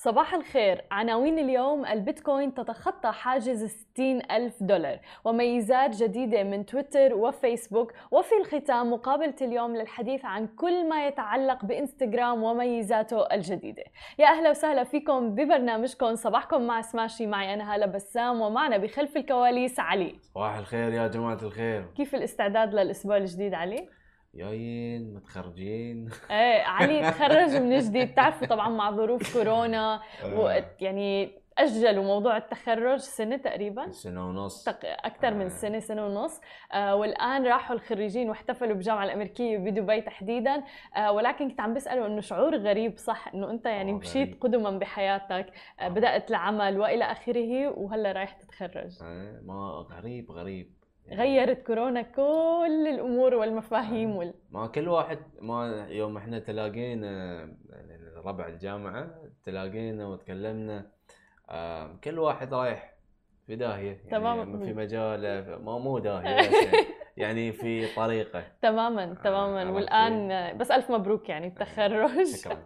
صباح الخير. عناوين اليوم البيتكوين تتخطى حاجز 60 ألف دولار وميزات جديدة من تويتر وفيسبوك. وفي الختام مقابلة اليوم للحديث عن كل ما يتعلق بإنستغرام وميزاته الجديدة. يا أهلا وسهلا فيكم ببرنامجكم. صباحكم مع سماشي. معي أنا هالة بسام ومعنا بخلف الكواليس علي. صباح الخير يا جماعة الخير. كيف الاستعداد للأسبوع الجديد علي؟ جايين متخرجين. إيه علي تخرج من جديد. بتعرفوا طبعا مع ظروف كورونا آه. يعني اجلوا موضوع التخرج سنة تقريبا. سنة ونص. تق- أكثر من آه. سنة سنة ونص. آه والآن راحوا الخريجين واحتفلوا بالجامعة الأمريكية بدبي تحديدا. آه ولكن كنت عم بسأله إنه شعور غريب صح؟ إنه أنت يعني آه، مشيت. قدما بحياتك آه. بدأت العمل وإلى آخره وهلأ رايح تتخرج. آه، ما غريب غريب. غيرت كورونا كل الأمور والمفاهيم وال... ما كل واحد ما يوم إحنا تلاقينا يعني ربع الجامعة تلاقينا وتكلمنا كل واحد رايح في داهية يعني تمام. في مجاله ما مو داهية بس يعني- في طريقة. تماما تماما. عرفتي؟ والآن آه، بس ألف مبروك يعني التخرج.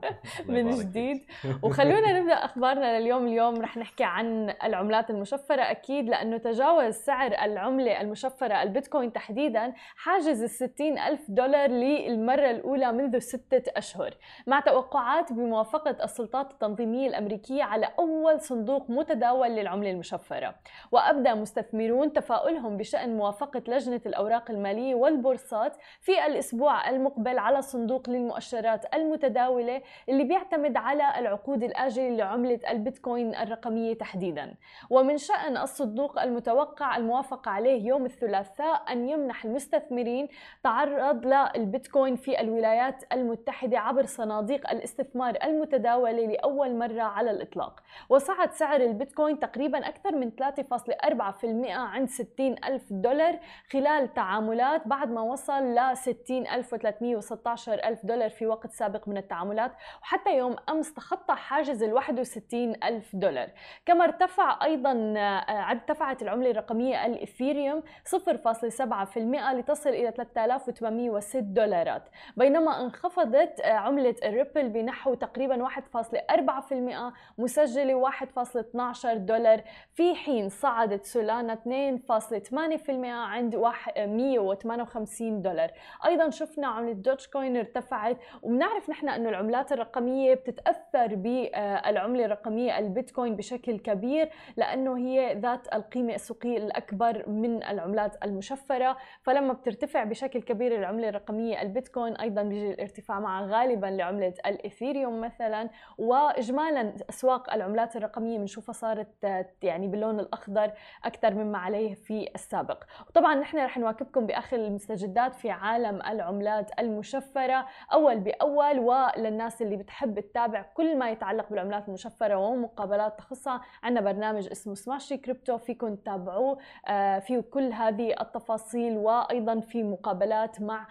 من. جديد. وخلونا نبدأ أخبارنا لليوم. اليوم رح نحكي عن العملات المشفرة أكيد لأنه تجاوز سعر العملة المشفرة البيتكوين تحديدا حاجز ال 60 ألف دولار للمرة الأولى منذ ستة أشهر. مع توقعات بموافقة السلطات التنظيمية الأمريكية على أول صندوق متداول للعملة المشفرة. وأبدى مستثمرون تفاؤلهم بشأن موافقة لجنة الأوراق المالية والبورصات في الأسبوع المقبل على صندوق للمؤشرات المتداولة اللي بيعتمد على العقود الآجلة لعملة البيتكوين الرقمية تحديدا. ومن شأن الصندوق المتوقع الموافقة عليه يوم الثلاثاء أن يمنح المستثمرين تعرض للبيتكوين في الولايات المتحدة عبر صناديق الاستثمار المتداولة لأول مرة على الإطلاق. وصعد سعر البيتكوين تقريبا أكثر من 3.4% عند 60 ألف دولار خلال تعاملات بعد ما وصل ل 60 ألف و316 ألف دولار في وقت سابق من التعاملات وحتى يوم أمس تخطى حاجز ال 61 ألف دولار. كما ارتفع أيضا آه، ارتفعت العملة الرقمية الإثيريوم 0.7% لتصل إلى 3806 دولارات. بينما انخفضت آه، عملة الريبل بنحو تقريبا 1.4% مسجلة 1.12 دولار. في حين صعدت سولانا 2.8% عند 158 دولار. أيضا شفنا عمله دوج كوين ارتفعت وبنعرف نحن إنه العملات الرقمية بتتأثر بالعملة الرقمية البيتكوين بشكل كبير لأنه هي ذات القيمة السوقية الأكبر من العملات المشفرة. فلما بترتفع بشكل كبير العملة الرقمية البيتكوين أيضا بيجي الارتفاع معها غالبا لعملة الاثيريوم مثلا. واجمالا أسواق العملات الرقمية بنشوفها صارت يعني باللون الأخضر أكثر مما عليه في السابق. وطبعا نحن رح نواكبكم باخر المستجدات في عالم العملات المشفرة. أول بأول وللناس اللي بتحب تتابع كل ما يتعلق بالعملات المشفرة ومقابلات تخصها عندنا برنامج اسمه سماشي كريبتو فيكم تتابعوه آه، فيه كل هذه التفاصيل وأيضا في مقابلات مع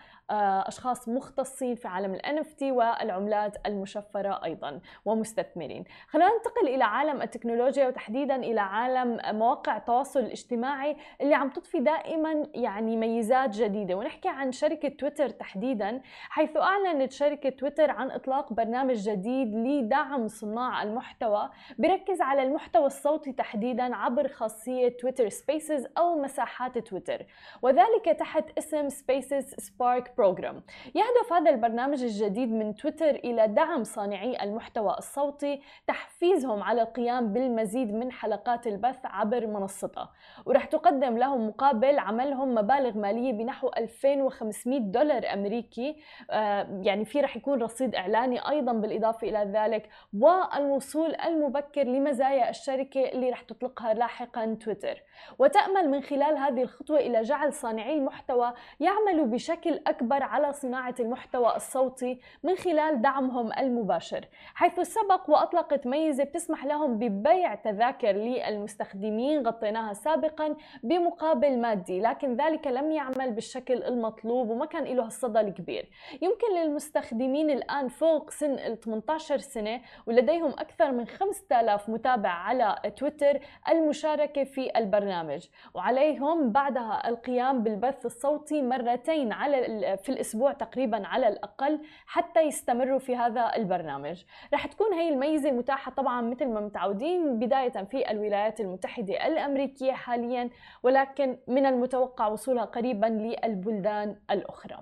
أشخاص مختصين في عالم ال NFT والعملات المشفرة أيضا ومستثمرين. خلينا ننتقل إلى عالم التكنولوجيا وتحديدا إلى عالم مواقع التواصل الاجتماعي اللي عم تضفي دائما يعني ميزات جديدة ونحكي عن شركة تويتر تحديدا حيث أعلنت شركة تويتر عن إطلاق برنامج جديد لدعم صناع المحتوى بركز على المحتوى الصوتي تحديدا عبر خاصية تويتر Spaces أو مساحات تويتر وذلك تحت اسم Spaces Spark Program. يهدف هذا البرنامج الجديد من تويتر إلى دعم صانعي المحتوى الصوتي تحفيزهم على القيام بالمزيد من حلقات البث عبر منصتها ورح تقدم لهم مقابل عملهم مبالغ مالية بنحو 2500 دولار أمريكي. آه، يعني في رح يكون رصيد إعلاني أيضا بالإضافة إلى ذلك والوصول المبكر لمزايا الشركة اللي رح تطلقها لاحقا تويتر. وتأمل من خلال هذه الخطوة إلى جعل صانعي المحتوى يعملوا بشكل أكبر على صناعة المحتوى الصوتي من خلال دعمهم المباشر حيث سبق وأطلقت ميزة بتسمح لهم ببيع تذاكر للمستخدمين غطيناها سابقا بمقابل مادي لكن ذلك لم يعمل بالشكل المطلوب وما كان له الصدى الكبير. يمكن للمستخدمين الآن فوق سن ال 18 سنة ولديهم أكثر من 5000 متابع على تويتر المشاركة في البرنامج وعليهم بعدها القيام بالبث الصوتي مرتين على في الأسبوع تقريبا على الأقل حتى يستمروا في هذا البرنامج. رح تكون هي الميزة متاحة طبعا مثل ما متعودين بداية في الولايات المتحدة الأمريكية حاليا ولكن من المتوقع وصولها قريبا للبلدان الأخرى.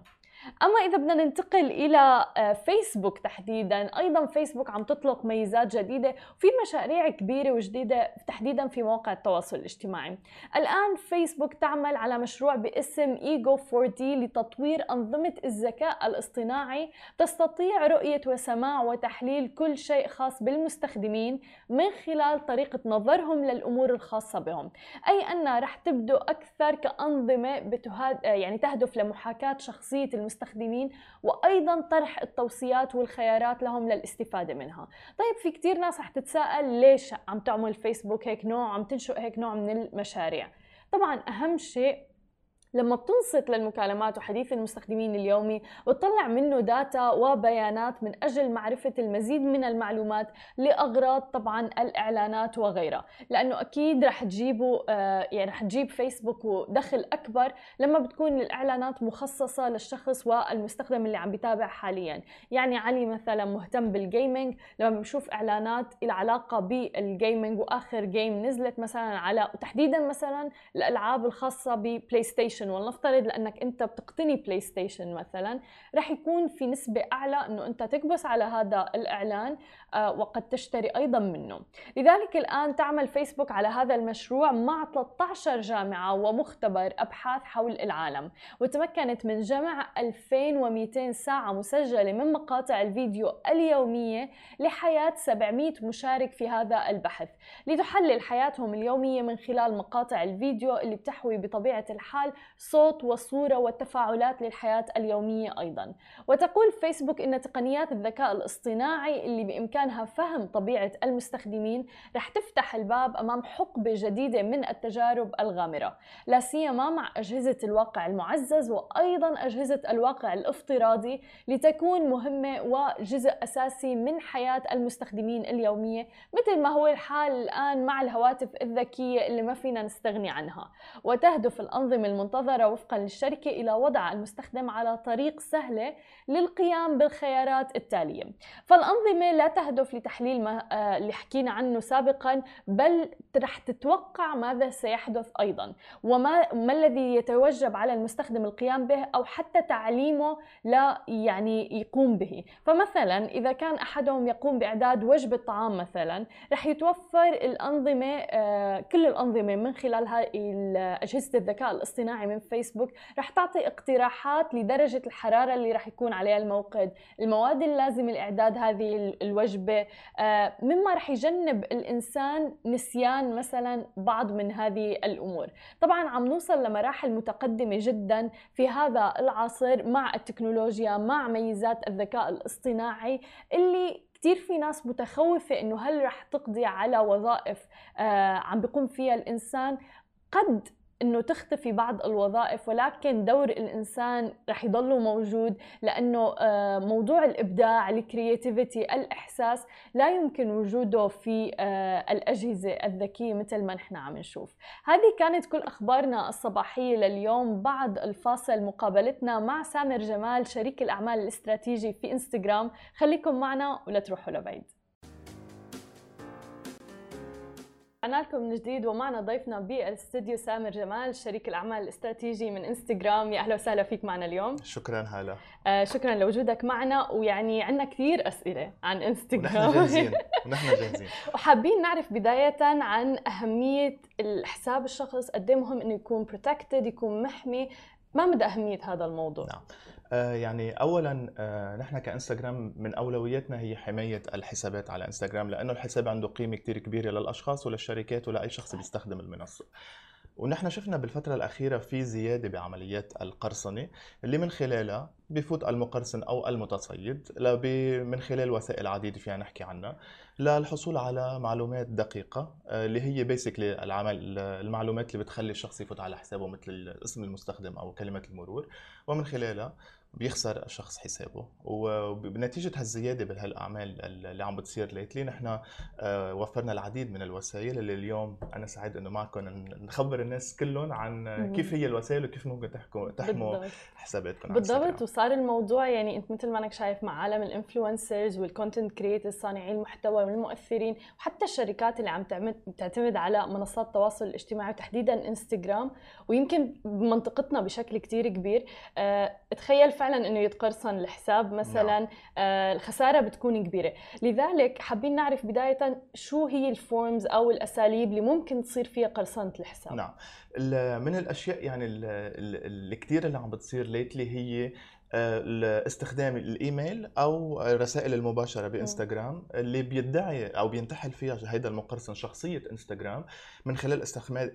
أما إذا بدنا ننتقل إلى آه، فيسبوك تحديدا أيضا فيسبوك عم تطلق ميزات جديدة وفي مشاريع كبيرة وجديدة تحديدا في مواقع التواصل الاجتماعي. الآن فيسبوك تعمل على مشروع باسم ايجو 4 دي لتطوير أنظمة الذكاء الاصطناعي تستطيع رؤية وسماع وتحليل كل شيء خاص بالمستخدمين من خلال طريقة نظرهم للأمور الخاصة بهم. أي انها رح تبدو أكثر كأنظمة بتهاد يعني تهدف لمحاكاة شخصية المستخدمين وأيضا طرح التوصيات والخيارات لهم للاستفادة منها. طيب في كثير ناس رح تتساءل ليش عم تعمل فيسبوك هيك نوع عم تنشئ هيك نوع من المشاريع. طبعا أهم شيء لما بتنصت للمكالمات وحديث المستخدمين اليومي وتطلع منه داتا وبيانات من أجل معرفة المزيد من المعلومات لأغراض طبعا الإعلانات وغيرها. لأنه أكيد رح تجيبوا آه، يعني رح تجيب فيسبوك ودخل أكبر لما بتكون الإعلانات مخصصة للشخص والمستخدم اللي عم بيتابع حاليا. يعني علي مثلا مهتم بال gaming لما بشوف إعلانات إلها علاقة بال gaming وآخر game نزلت مثلا على وتحديدا مثلا الألعاب الخاصة ب PlayStation Station ولنفترض لأنك أنت بتقتني PlayStation مثلا رح يكون في نسبة أعلى إنه أنت تكبس على هذا الإعلان. وقد تشتري أيضا منه لذلك الآن تعمل فيسبوك على هذا المشروع مع 13 جامعة ومختبر أبحاث حول العالم. وتمكنت من جمع 2200 ساعة مسجلة من مقاطع الفيديو اليومية لحياة 700 مشارك في هذا البحث. لتحلل حياتهم اليومية من خلال مقاطع الفيديو اللي بتحوي بطبيعة الحال صوت وصورة وتفاعلات للحياة اليومية أيضا. وتقول فيسبوك إن تقنيات الذكاء الاصطناعي اللي بإمكانها فهم طبيعة المستخدمين رح تفتح الباب أمام حقبة جديدة من التجارب الغامرة. لا سيما مع أجهزة الواقع المعزز وأيضا أجهزة الواقع الافتراضي لتكون مهمة وجزء أساسي من حياة المستخدمين اليومية مثل ما هو الحال الآن مع الهواتف الذكية اللي ما فينا نستغني عنها. وتهدف الأنظمة المنتظرة وفقا للشركة إلى وضع المستخدم على طريق سهلة للقيام بالخيارات التالية. فالأنظمة لا تهدف لتحليل ما آه، اللي حكينا عنه سابقا بل رح تتوقع ماذا سيحدث أيضا. وما ما الذي يتوجب على المستخدم القيام به أو حتى تعليمه لا يعني يقوم به. فمثلا إذا كان أحدهم يقوم بإعداد وجبة طعام مثلا رح يتوفر الأنظمة آه، كل الأنظمة من خلال أجهزة الذكاء الاصطناعي الاصطناعي من فيسبوك رح تعطي اقتراحات لدرجة الحرارة اللي رح يكون عليها الموقد. المواد اللازمة لإعداد هذه الوجبة آه، مما رح يجنب الإنسان نسيان مثلا بعض من هذه الأمور. طبعا عم نوصل لمراحل متقدمة جدا في هذا العصر مع التكنولوجيا مع ميزات الذكاء الاصطناعي اللي كثير في ناس متخوفة إنه هل رح تقضي على وظائف آه عم بيقوم فيها الإنسان. قد إنه تختفي بعض الوظائف ولكن دور الإنسان رح يضل موجود لأنه آه، موضوع الإبداع الكرياتيفيتي الإحساس لا يمكن وجوده في آه، الأجهزة الذكية مثل ما نحن عم نشوف. هذه كانت كل أخبارنا الصباحية لليوم. بعد الفاصل مقابلتنا مع سامر جمال شريك الأعمال الاستراتيجي في إنستغرام. خليكم معنا ولا تروحوا لبعيد. رجعنا لكم من جديد ومعنا ضيفنا بالاستديو سامر جمال شريك الأعمال الاستراتيجي من إنستغرام. يا أهلا وسهلا فيك معنا اليوم. شكرا هلا. آه شكرا لوجودك معنا ويعني عندنا كثير أسئلة عن إنستغرام. ونحن جاهزين ونحن جاهزين. وحابين نعرف بداية عن أهمية الحساب الشخص قد إيه مهم إنه يكون بروتكتد يكون محمي. ما مدى أهمية هذا الموضوع؟ نعم. آه، يعني اولا آه، نحن كإنستغرام من أولوياتنا هي حماية الحسابات على إنستغرام لأنه الحساب عنده قيمة كثير كبيرة للأشخاص وللشركات ولأي شخص بيستخدم المنصة. ونحن شفنا بالفترة الأخيرة في زيادة بعمليات القرصنة اللي من خلالها بفوت المقرصن أو المتصيد من خلال وسائل عديدة فينا نحكي عنها. للحصول على معلومات دقيقة آه، اللي هي بيسكلي العمل المعلومات اللي بتخلي الشخص يفوت على حسابه مثل اسم المستخدم أو كلمة المرور ومن خلالها بيخسر الشخص حسابه. وبنتيجة هالزيادة بهالأعمال اللي عم بتصير ليتلي نحن آه، وفرنا العديد من الوسائل. اللي اليوم أنا سعيد إنه معكم نخبر الناس كلهم عن كيف هي الوسائل وكيف ممكن تحكوا تحموا حساباتكم بالضبط. وصار الموضوع يعني إنت مثل ما أنك شايف مع عالم ال influencers وال content creators صانعي المحتوى والمؤثرين وحتى الشركات اللي عم تعتمد على منصات التواصل الاجتماعي وتحديدا انستغرام ويمكن بمنطقتنا بشكل كتير كبير. أه تخيل فعلا إنه يتقرصن الحساب مثلا نعم. أه الخسارة بتكون كبيرة. لذلك حابين نعرف بداية شو هي ال forms أو الأساليب اللي ممكن تصير فيها قرصنة الحساب. نعم. من الأشياء يعني اللي كثير اللي عم بتصير lately هي استخدام الإيميل أو الرسائل المباشرة بإنستغرام اللي بيدعي أو بينتحل فيها هيدا المقرصن شخصية إنستغرام من خلال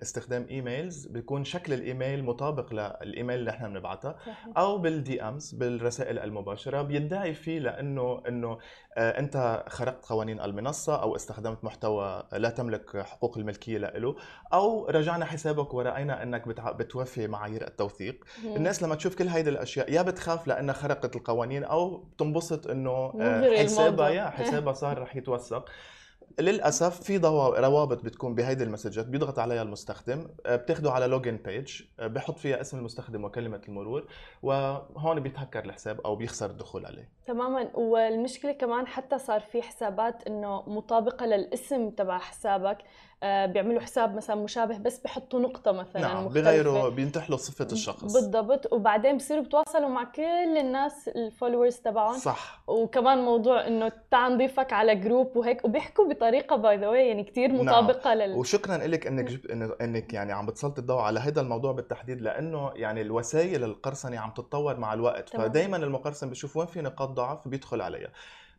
استخدام emails بيكون شكل الإيميل مطابق للإيميل اللي إحنا بنبعتها أو بال DMs بالرسائل المباشرة بيدعي فيه لأنه إنه آه، أنت خرقت قوانين المنصة أو استخدمت محتوى لا تملك حقوق الملكية له أو رجعنا حسابك ورأينا إنك بتوفي معايير التوثيق. الناس لما تشوف كل هيدي الأشياء يا بتخاف لانها خرقت القوانين أو بتنبسط إنه آه، حسابها يا حسابها صار رح يتوثق. للأسف في روابط بتكون بهيدي المسجات بيضغط عليها المستخدم آه، بتاخده على لوجن بيج آه، بحط فيها اسم المستخدم وكلمة المرور وهون بيتهكر الحساب أو بيخسر الدخول عليه. تماما. والمشكلة كمان حتى صار في حسابات إنه مطابقة للاسم تبع حسابك. بيعملوا حساب مثلا مشابه بس بحطوا نقطة مثلا نعم بغيروا بينتحلوا صفة الشخص. بالضبط وبعدين بصيروا بتواصلوا مع كل الناس ال followers تبعهم. صح. وكمان موضوع إنه تعال نضيفك على group وهيك وبيحكوا بطريقة by the يعني كثير نعم. مطابقة نعم. لل وشكرا لك إنك جب... إنك يعني عم بتسلط الضوء على هذا الموضوع بالتحديد لأنه يعني الوسائل القرصنة عم تتطور مع الوقت. فدائما المقرصن بشوف وين في نقاط ضعف بيدخل عليها.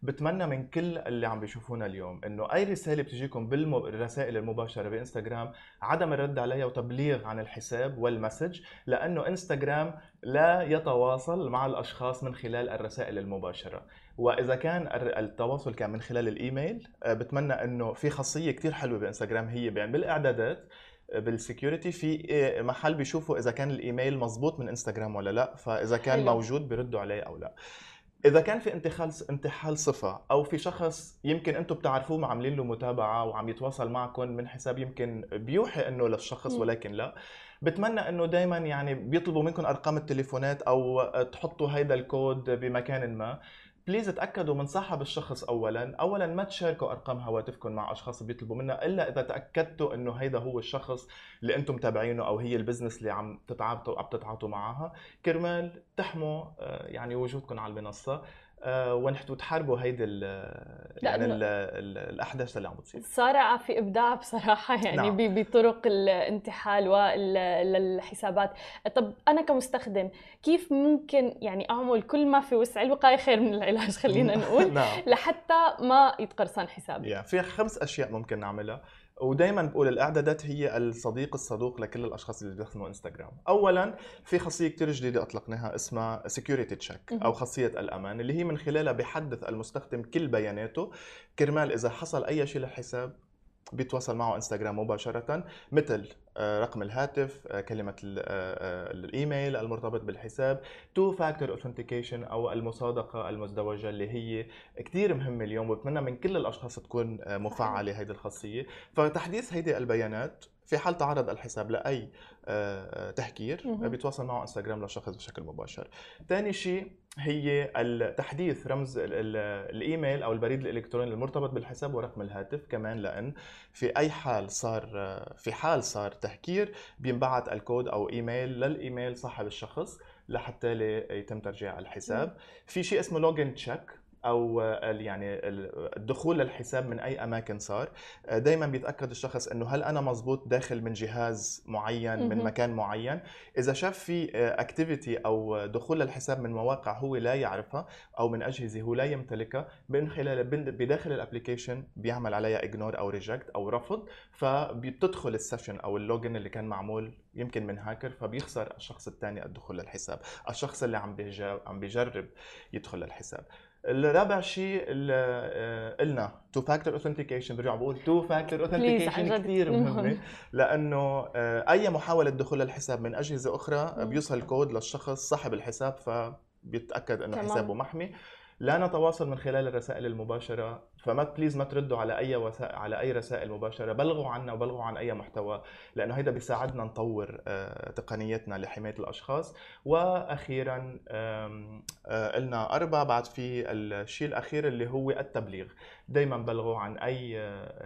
بتمنى من كل اللي عم بيشوفونا اليوم إنه أي رسالة بتجيكم بالرسائل المباشرة بإنستغرام عدم الرد عليها وتبليغ عن الحساب وال message لأنه إنستغرام لا يتواصل مع الأشخاص من خلال الرسائل المباشرة وإذا كان التواصل كان من خلال الإيميل آه، بتمنى إنه في خاصية كثير حلوة بإنستغرام هي بين بالإعدادات آه، بال security في آه، محل بيشوفوا إذا كان الإيميل مزبوط من إنستغرام ولا لا فإذا كان حلو. موجود بيردوا عليه أو لا إذا كان في انتحال انتحال صفة أو في شخص يمكن أنتم بتعرفوه عاملين له متابعة وعم يتواصل معكم من حساب يمكن بيوحي إنه للشخص ولكن لا بتمنى إنه دائما يعني بيطلبوا منكم أرقام التليفونات أو تحطوا هيدا الكود بمكان ما. please تاكدوا من صاحب الشخص اولا. اولا ما تشاركوا ارقام هواتفكم مع أشخاص بيطلبوا منها إلا إذا تأكدتوا إنه هيدا هو الشخص اللي أنتم متابعينه أو هي ال business اللي عم تتعاطوا عم تتعاطوا معها. كرمال تحموا آه، يعني وجودكم على المنصة. آه، وتحاربوا هيدي ال يعني ال ال الأحداث اللي عم بتصير. صار في إبداع بصراحة يعني نعم. بطرق الانتحال والحسابات. طب أنا كمستخدم كيف ممكن يعني أعمل كل ما في وسع الوقاية خير من العلاج؟ خلينا نقول نعم. لحتى ما يتقرصن حسابي. في خمس أشياء ممكن نعملها. ودائما بقول الاعدادات هي الصديق الصدوق لكل الأشخاص اللي بيستخدموا إنستغرام. اولا في خاصية كثير جديدة أطلقناها اسمها security check أو خاصية الأمان اللي هي من خلالها بيحدث المستخدم كل بياناته كرمال إذا حصل أي شيء للحساب بيتواصل معه انستغرام مباشرة مثل آه، رقم الهاتف آه، كلمة آه، الإيميل المرتبط بالحساب two-factor authentication أو المصادقة المزدوجة اللي هي كثير مهمة اليوم وبتمنى من كل الأشخاص تكون مفعلة هذه الخاصية. فتحديث هيدي البيانات في حال تعرض الحساب لأي تهكير بيتواصل معه إنستغرام للشخص بشكل مباشر. ثاني شيء هي تحديث رمز الإيميل أو البريد الإلكتروني المرتبط بالحساب ورقم الهاتف. كمان لأن في أي حال صار في حال صار تهكير بينبعث الكود أو email لل email صاحب الشخص لحتى يتم ترجيع الحساب. في شيء اسمه login check أو يعني الدخول للحساب من أي أماكن صار. دائما بيتأكد الشخص إنه هل أنا مزبوط داخل من جهاز معين من مكان معين؟ إذا شاف في activity أو دخول للحساب من مواقع هو لا يعرفها أو من أجهزة هو لا يمتلكها من خلال بداخل ال application بيعمل عليها ignore أو reject أو رفض فبتدخل ال session أو ال login اللي كان معمول يمكن من هاكر فبيخسر الشخص الثاني الدخول للحساب. الشخص اللي عم عم بيجرب يدخل للحساب. الرابع شيء آه، قلنا two-factor authentication برجع بقول two-factor authentication كثير مهمة لأنه آه، أي محاولة دخول للحساب من أجهزة أخرى بيوصل كود للشخص صاحب الحساب ف بيتاكد انه. حسابه محمي. لا نتواصل من خلال الرسائل المباشرة. فما please ما تردوا على أي وسائل على أي رسائل مباشرة. بلغوا عنا وبلغوا عن أي محتوى لأنه هيدا بيساعدنا نطور آه، تقنيتنا لحماية الأشخاص. وأخيرا آه، قلنا اربعه بعد في الشيء الأخير اللي هو التبليغ. دائما بلغوا عن أي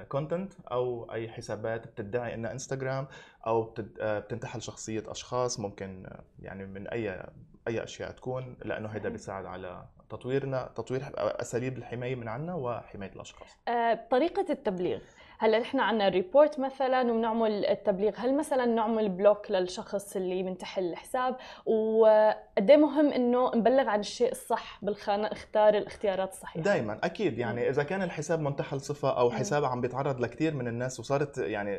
content أو أي حسابات بتدعي إنها انستغرام أو آه، بتنتحل شخصية أشخاص. ممكن آه، يعني من أي أي أشياء تكون لأنه هيدا. بيساعد على تطويرنا تطوير أساليب الحمايه من عنا وحماية الأشخاص. آه، طريقة التبليغ. هلا نحن عنا report مثلا وبنعمل التبليغ. هل مثلا نعمل block للشخص اللي منتحل الحساب؟ وقد مهم إنه نبلغ عن الشيء الصح بالخانة اختار الاختيارات الصحيحة. دائما أكيد. يعني إذا كان الحساب منتحل صفة أو حساب عم بيتعرض لكثير من الناس وصارت يعني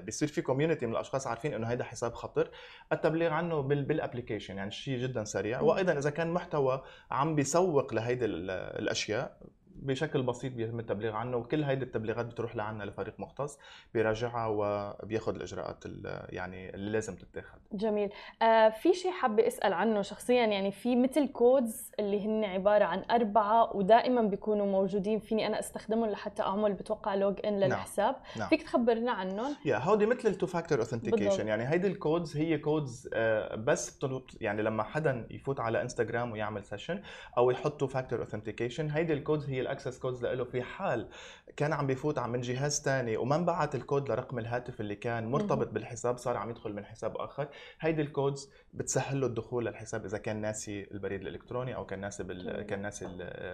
بيصير في community من الأشخاص عارفين إنه هذا حساب خطر التبليغ عنه بال بال application يعني شيء جدا سريع. وأيضا إذا كان محتوى عم بيسوق لهيدي ال- الأشياء بشكل بسيط بيتم التبليغ عنه وكل هيدي التبليغات بتروح لعنا لفريق مختص بيراجعها وبياخذ الإجراءات ال- يعني اللي لازم تتاخذ جميل آه في شيء حابة أسأل عنه شخصيا يعني في مثل codes اللي هن عبارة عن أربعة ودائما بيكونوا موجودين فيني أنا أستخدمهم لحتى أعمل بتوقع log in نعم. للحساب نعم. فيك تخبرنا عنهم يا هودي مثل ال two-factor. authentication يعني هيدي ال codes هي codes آه، بس بتربط يعني لما حدا يفوت على انستغرام ويعمل session أو يحط two-factor authentication هيدي ال codes هي ال access codes له في حال كان عم بيفوت عم من جهاز ثاني وما انبعت الكود لرقم الهاتف اللي كان مرتبط. بالحساب صار عم يدخل من حساب آخر هيدي ال codes بتسهل له الدخول للحساب إذا كان ناسي البريد الإلكتروني أو كان ناسي بال... كان ناسي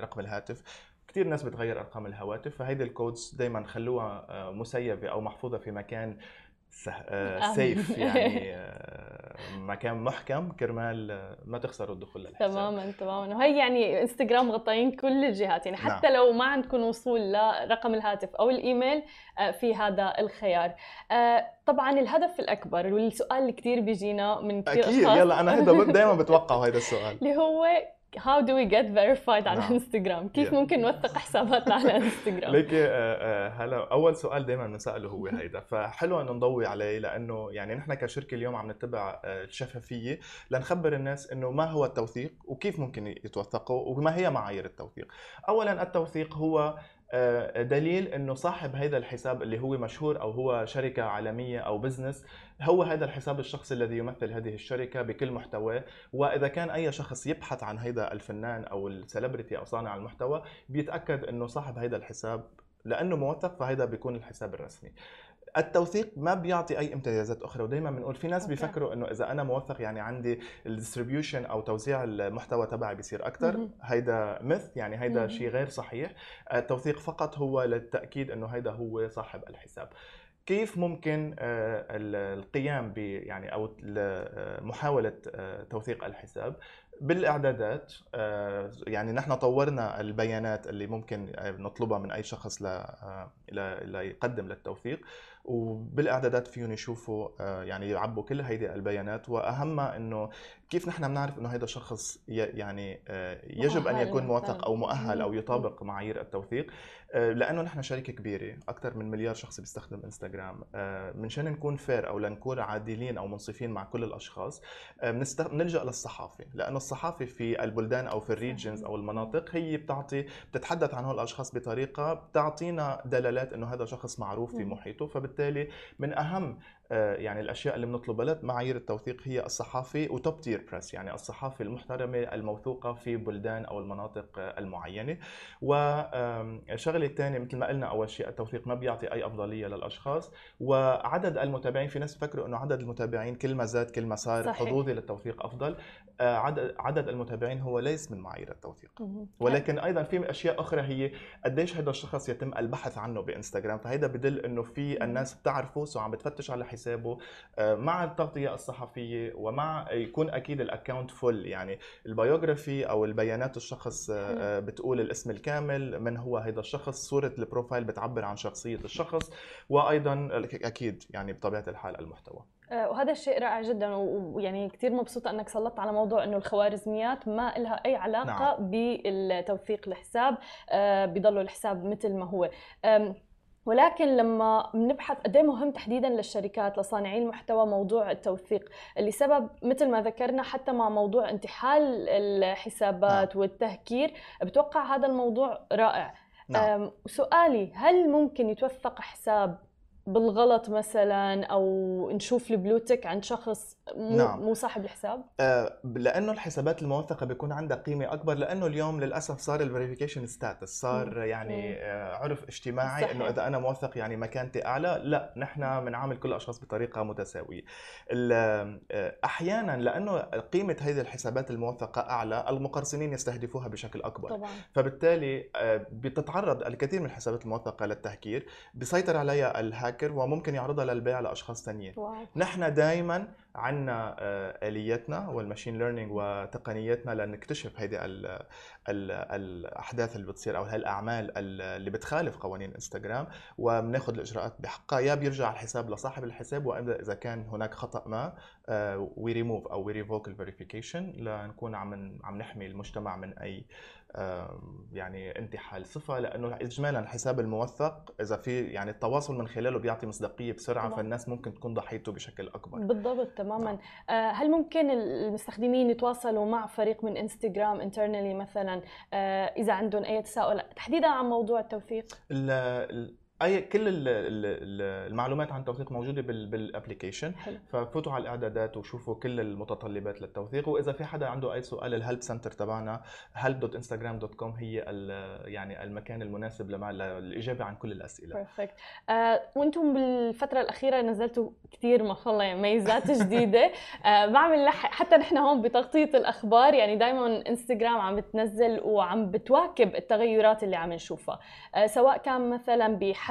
رقم الهاتف كثير ناس بتغير أرقام الهواتف فهيدي ال codes دائما خلوها آه، مسيفة أو محفوظة في مكان. safe يعني آه، مكان محكم كرمال ما تخسروا الدخول للحساب تماما تماما. وهي يعني انستغرام غطاين كل الجهات. يعني حتى نعم. لو ما عندكم وصول لرقم الهاتف أو الإيميل آه، في هذا الخيار. آه، طبعا الهدف الأكبر والسؤال اللي كثير بيجينا من كثير أكيد. يلا أنا هذا دائما بتوقع هذا السؤال. اللي هو how do we get verified على. انستغرام كيف Yeah. ممكن نوثق حساباتنا على انستغرام ليكي آه، آه، هلا أول سؤال دائما بنسأله هو هيدا فحلو إنه نضوي عليه لأنه يعني نحن كشركة اليوم عم نتبع آه، الشفافية لنخبر الناس إنه ما هو التوثيق وكيف ممكن يتوثقوا وما هي معايير التوثيق. اولا التوثيق هو آه، دليل إنه صاحب هذا الحساب اللي هو مشهور أو هو شركة عالمية أو business هو هذا الحساب الشخصي الذي يمثل هذه الشركة بكل محتواه. وإذا كان أي شخص يبحث عن هذا الفنان أو ال celebrity أو صانع المحتوى بيتأكد إنه صاحب هذا الحساب لأنه موثق فهذا بيكون الحساب الرسمي. التوثيق ما بيعطي أي امتيازات أخرى ودائما بنقول في ناس okay. بيفكروا إنه إذا أنا موثق يعني عندي الديستريبيوشن أو توزيع المحتوى تبعي بيصير أكثر. هيدا مث يعني هيدا. شيء غير صحيح التوثيق فقط هو للتأكيد إنه هيدا هو صاحب الحساب كيف ممكن آه، ال- القيام ب يعني أو آه، محاولة آه، توثيق الحساب بالإعدادات آه، يعني نحن طورنا البيانات اللي ممكن آه، نطلبها من أي شخص ل آه، ليقدم للتوثيق وبالإعدادات فيهم يشوفوا يعني يعبوا كل هيدي البيانات واهمها إنه كيف نحن بنعرف إنه هذا شخص يعني يجب أن يكون. موثق أو مؤهل أو. يطابق معايير التوثيق لأنه نحن شركه كبيرة أكثر من مليار شخص بيستخدم إنستغرام منشان نكون fair أو لنكون عادلين أو منصفين مع كل الأشخاص بنلجأ للصحافة لأنه الصحافة في البلدان أو في ال regions أو المناطق هي بتعطي بتتحدث عن هول الاشخاص بطريقة بتعطينا دلالات إنه هذا شخص معروف في. محيطه فبالتالي من أهم يعني الأشياء اللي بنطلبها لمعايير التوثيق هي الصحافه وتوب تير بريس يعني الصحافه المحترمة الموثوقة في بلدان أو المناطق آه، المعينة. والشغله الثانية مثل ما قلنا أول شيء التوثيق ما بيعطي أي أفضلية للأشخاص. وعدد المتابعين في ناس بفكروا إنه عدد المتابعين كل ما زاد كل ما صار. حظوظي للتوثيق أفضل. آه، عدد عدد المتابعين هو ليس من معايير التوثيق. ولكن أيضا في أشياء أخرى هي قديش هذا الشخص يتم البحث عنه بإنستغرام. فهيدا بيدل إنه في الناس بتعرفه so عم بتفتش على حسابه آه، مع التغطية الصحفية ومع يكون أكيد ال account full يعني ال biography أو البيانات الشخص آه،. آه، بتقول الاسم الكامل من هو هذا الشخص صورة ال profile بتعبر عن شخصية الشخص وأيضا أكيد يعني بطبيعة الحال المحتوى وهذا الشيء رائع جدا ويعني كثير مبسوطة إنك سلطت على موضوع إنه الخوارزميات ما لها أي علاقة نعم. بالتوثيق الحساب بيضلوا الحساب مثل ما هو ولكن لما بنبحث قد إيه مهم تحديدا للشركات لصانعي المحتوى موضوع التوثيق اللي سبب مثل ما ذكرنا حتى مع موضوع انتحال الحسابات نعم. والتهكير بتوقع هذا الموضوع رائع نعم. سؤالي هل ممكن يتوثق حساب بالغلط مثلا أو نشوف ال blue tick عند شخص مو, نعم. مو صاحب الحساب آه، لأنه الحسابات الموثقة بيكون عندها قيمة أكبر لأنه اليوم للأسف صار ال verification status صار مم. يعني مم. آه، عرف اجتماعي صحيح. انه إذا أنا موثق يعني مكانتي أعلى لا نحن بنعامل كل الأشخاص بطريقة متساوية آه، أحيانا لأنه قيمة هذه الحسابات الموثقة أعلى المقرصنين يستهدفوها بشكل أكبر طبعا فبالتالي آه، بتتعرض الكثير من الحسابات الموثقة للتهكير بيسيطر عليها الهاكر وممكن يعرضها للبيع لأشخاص ثانيين نحن دائما عندنا الياتنا والماشين ليرنينج وتقنياتنا لنكتشف ال الأحداث اللي بتصير أو هالأعمال ال- اللي بتخالف قوانين إنستغرام وبناخذ الإجراءات بحقها. يا بيرجع الحساب لصاحب الحساب وإذا إذا كان هناك خطأ ما وي ريموف أو we revoke ال verification لنكون عم عم نحمي المجتمع من أي يعني انتحال صفه لأنه اجمالا الحساب الموثق إذا في يعني التواصل من خلاله بيعطي مصداقية بسرعة طبعاً. فالناس ممكن تكون ضحيته بشكل أكبر. بالضبط تماما. نعم. آه، هل ممكن المستخدمين يتواصلوا مع فريق من انستغرام internally مثلا؟ آه، إذا عندهم أي تساؤل؟ تحديدا عن موضوع التوثيق ال- ال- أي كل ال- ال- ال- المعلومات عن التوثيق موجودة بال- بال application ففوتوا على الإعدادات وشوفوا كل المتطلبات للتوثيق. وإذا في حدا عنده أي سؤال ال help center تبعنا help.instagram.com هي يعني المكان المناسب للإجابة عن كل الأسئلة. perfect آه، وأنتم بالفترة الأخيرة نزلتوا كثير ما شاء الله يعني ميزات جديدة. آه، بعمل لح... حتى نحن هون بتغطية الأخبار يعني دائما انستغرام عم بتنزل وعم بتواكب التغيرات اللي عم نشوفها. آه، سواء كان مثلا بحجم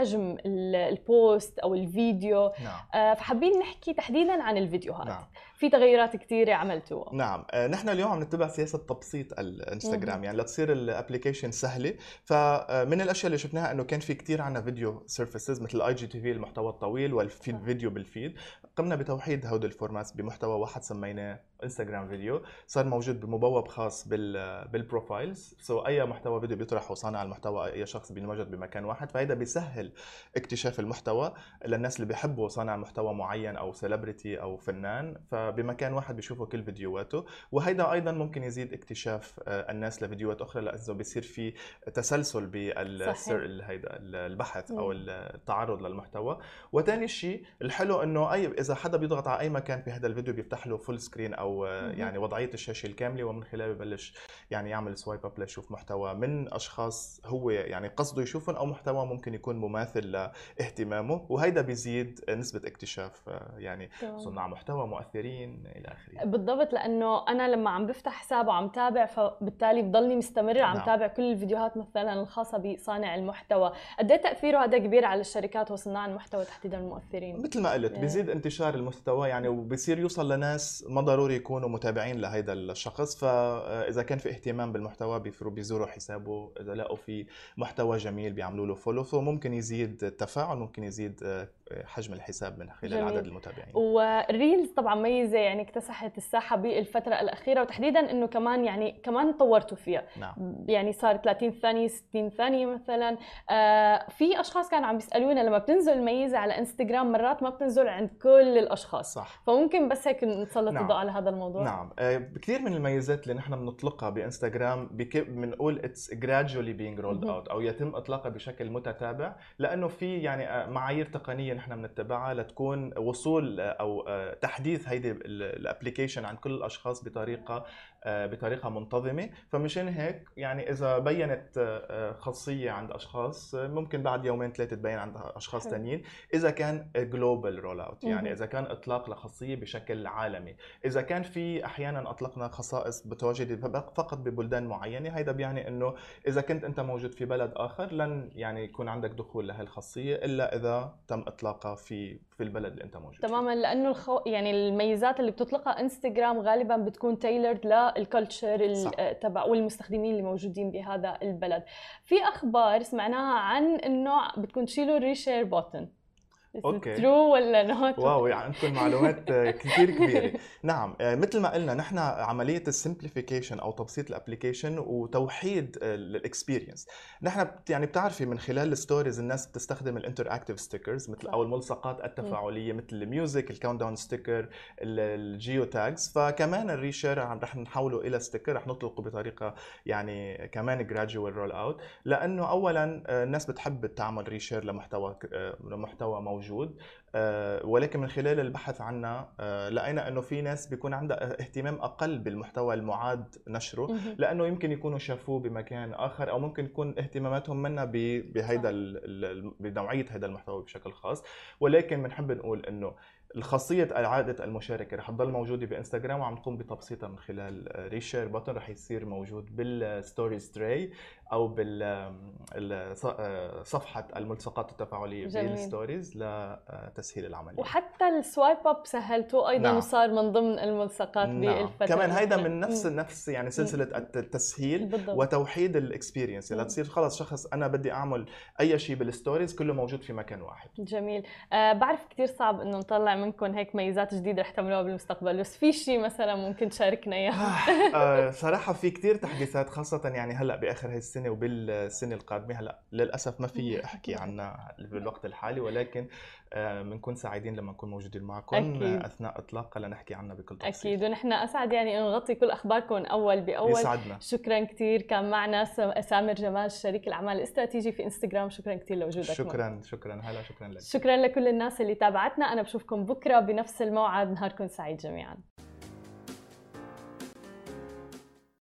ال- post أو الفيديو. نعم. آه، فحابين نحكي تحديدا عن الفيديوهات. نعم. في تغيرات كثيره عملتوها. نعم. آه، نحن اليوم عم نتبع سياسة تبسيط الإنستغرام. يعني لتصير ال application سهلة. فمن الأشياء اللي شفناها إنه كان في كتير عنا video services مثل IGTV المحتوى الطويل وال feed صح. video بال feed. قمنا بتوحيد هود ال formats بمحتوى واحد سميناه Instagram video صار موجود بتبويب خاص بال بال profiles so أي محتوى فيديو بيطرحه صانع المحتوى أي شخص بينوجد بمكان واحد. فهيدا بيسهل اكتشاف المحتوى للناس اللي بيحبوا صانع محتوى معين أو celebrity أو فنان. فبمكان واحد بيشوفوا كل فيديوهاته وهيدا أيضا ممكن يزيد اكتشاف آه، الناس لفيديوهات أخرى لأنه بيصير في تسلسل بال هيدا البحث أو. التعرض للمحتوى وثاني شيء الحلو إنه أي إذا حدا بيضغط على أي مكان في هذا الفيديو بيفتح له full screen أو آه،. يعني وضعية الشاشة الكاملة ومن خلالها ببلش يعني يعمل swipe up ليشوف محتوى من أشخاص هو يعني قصده يشوفهم أو محتوى ممكن يكون مماثل لاهتمامه وهيدا بيزيد نسبة اكتشاف آه، يعني. صناع محتوى مؤثرين إلى آخره بالضبط لأنه أنا لما عم بفتح حساب وعم تابع فبالتالي بضلني مستمر عم نعم. تابع كل الفيديوهات مثلا الخاصة بصانع المحتوى قد إيه تأثيره هذا كبير على الشركات وصناع المحتوى تحديدا المؤثرين مثل ما قلت. بيزيد انتشار المحتوى يعني وبصير يوصل لناس ما ضروري يكونوا متابعين لهيدا الشخص فإذا كان في اهتمام بالمحتوى بيفروا بيزوروا حسابه إذا لقوا في محتوى جميل بيعملوا له فولو فممكن يزيد التفاعل ممكن يزيد آه، حجم الحساب من خلال جميل. عدد المتابعين وال reels طبعا ميزة يعني اكتسحت الساحة بالفترة الأخيرة وتحديدا إنه كمان يعني كمان طورتوا فيها. نعم. يعني صار 30 ثانية 60 ثانية مثلا. آه في أشخاص كانوا عم بيسألونا لما بتنزل الميزه على إنستغرام مرات ما بتنزل عند كل الأشخاص. صح. فممكن بس هيك نسلط نعم. الضوء على هذا الموضوع. نعم. آه، كثير من الميزات اللي نحن بنطلقها بإنستغرام بنقول it's gradually being rolled مهم. out أو يتم إطلاقها بشكل متتابع لأنه في يعني آه، معايير تقنية نحن بنتبعها لتكون وصول آه، أو آه، تحديث هيدي ال application عند كل الأشخاص بطريقة بطريقة منتظمة فمشان هيك يعني إذا بينت آه، آه، خاصية عند أشخاص آه، ممكن بعد يومين ثلاثة تبين عند أشخاص. ثانيين إذا كان global rollout يعني. إذا كان إطلاق لخاصية بشكل عالمي إذا كان في أحيانا أطلقنا خصائص متواجده فق- فقط ببلدان معينة هيدا بيعني إنه إذا كنت أنت موجود في بلد آخر لن يعني يكون عندك دخول لهالخاصية إلا إذا تم إطلاقها في في البلد اللي أنت موجود. تماما لأنه الخو... يعني الميزات اللي بتطلقها انستغرام غالبا بتكون تailored لل culture صح. ال- تبع والمستخدمين اللي موجودين بهذا البلد في أخبار سمعناها عن انه بتكون تشيلوا ال reshare button أوكي. true ولا not واو يعني عندكم معلومات كثير كبيرة. نعم آه، مثل ما قلنا نحن عملية ال simplification أو تبسيط ال application وتوحيد ال experience نحن يعني بتعرفي من خلال ال stories الناس بتستخدم ال interactive stickers مثل أو الملصقات التفاعلية مثل ال music ال countdown sticker ال geotags فكمان ال reshare رح نحوله إلى sticker رح نطلقه بطريقة يعني كمان gradual roll out لأنه اولا آه، الناس بتحب تعمل reshare لمحتوى آه، لمحتوى موجود. آه، ولكن من خلال البحث عنها لقينا إنه في ناس بيكون عندها اهتمام أقل بالمحتوى المعاد نشره لأنه يمكن يكونوا شافوه بمكان آخر أو ممكن يكون اهتماماتهم منا بهيدا بنوعية هذا المحتوى بشكل خاص. ولكن بنحب نقول إنه الخاصية إعادة المشاركة رح تضل موجودة بإنستغرام وعم نقوم بتبسيطها من خلال reshare button رح يصير موجود بال stories tray. أو بالصفحة الملصقات التفاعلية بال stories لتسهيل العملية. وحتى ال swipe up سهلته أيضا نعم. وصار من ضمن الملصقات نعم. بالفترة كمان هيدا من نفس نفس يعني سلسلة التسهيل بالضبط. وتوحيد ال experience يعني تصير خلص شخص أنا بدي أعمل أي شيء بالستوريز كله موجود في مكان واحد. جميل. آه بعرف كثير صعب إنه نطلع منكم هيك ميزات جديدة رح تعملوها بالمستقبل بس في شيء مثلا ممكن تشاركنا إياه؟ آه صراحة في كثير تحديثات خاصة يعني هلأ بآخر هاي السنة وبالسنه القادمة. هلأ للأسف ما في أحكي عنها بالوقت الحالي ولكن بنكون آه سعيدين لما نكون موجودين معكم. أكيد. أثناء اطلاقها لنحكي عنها بكل تفصيل. أكيد. ونحن أسعد يعني إنه نغطي كل أخباركم أول بأول. يسعدنا. شكرا كثير كان معنا سامر جمال شريك الأعمال الاستراتيجي في إنستغرام. شكرا كثير لوجودك شكرا معنا. شكرا. هلا شكرا لك. شكرا لكل الناس اللي تابعتنا. أنا بشوفكم بكرة بنفس الموعد. نهاركم سعيد جميعا.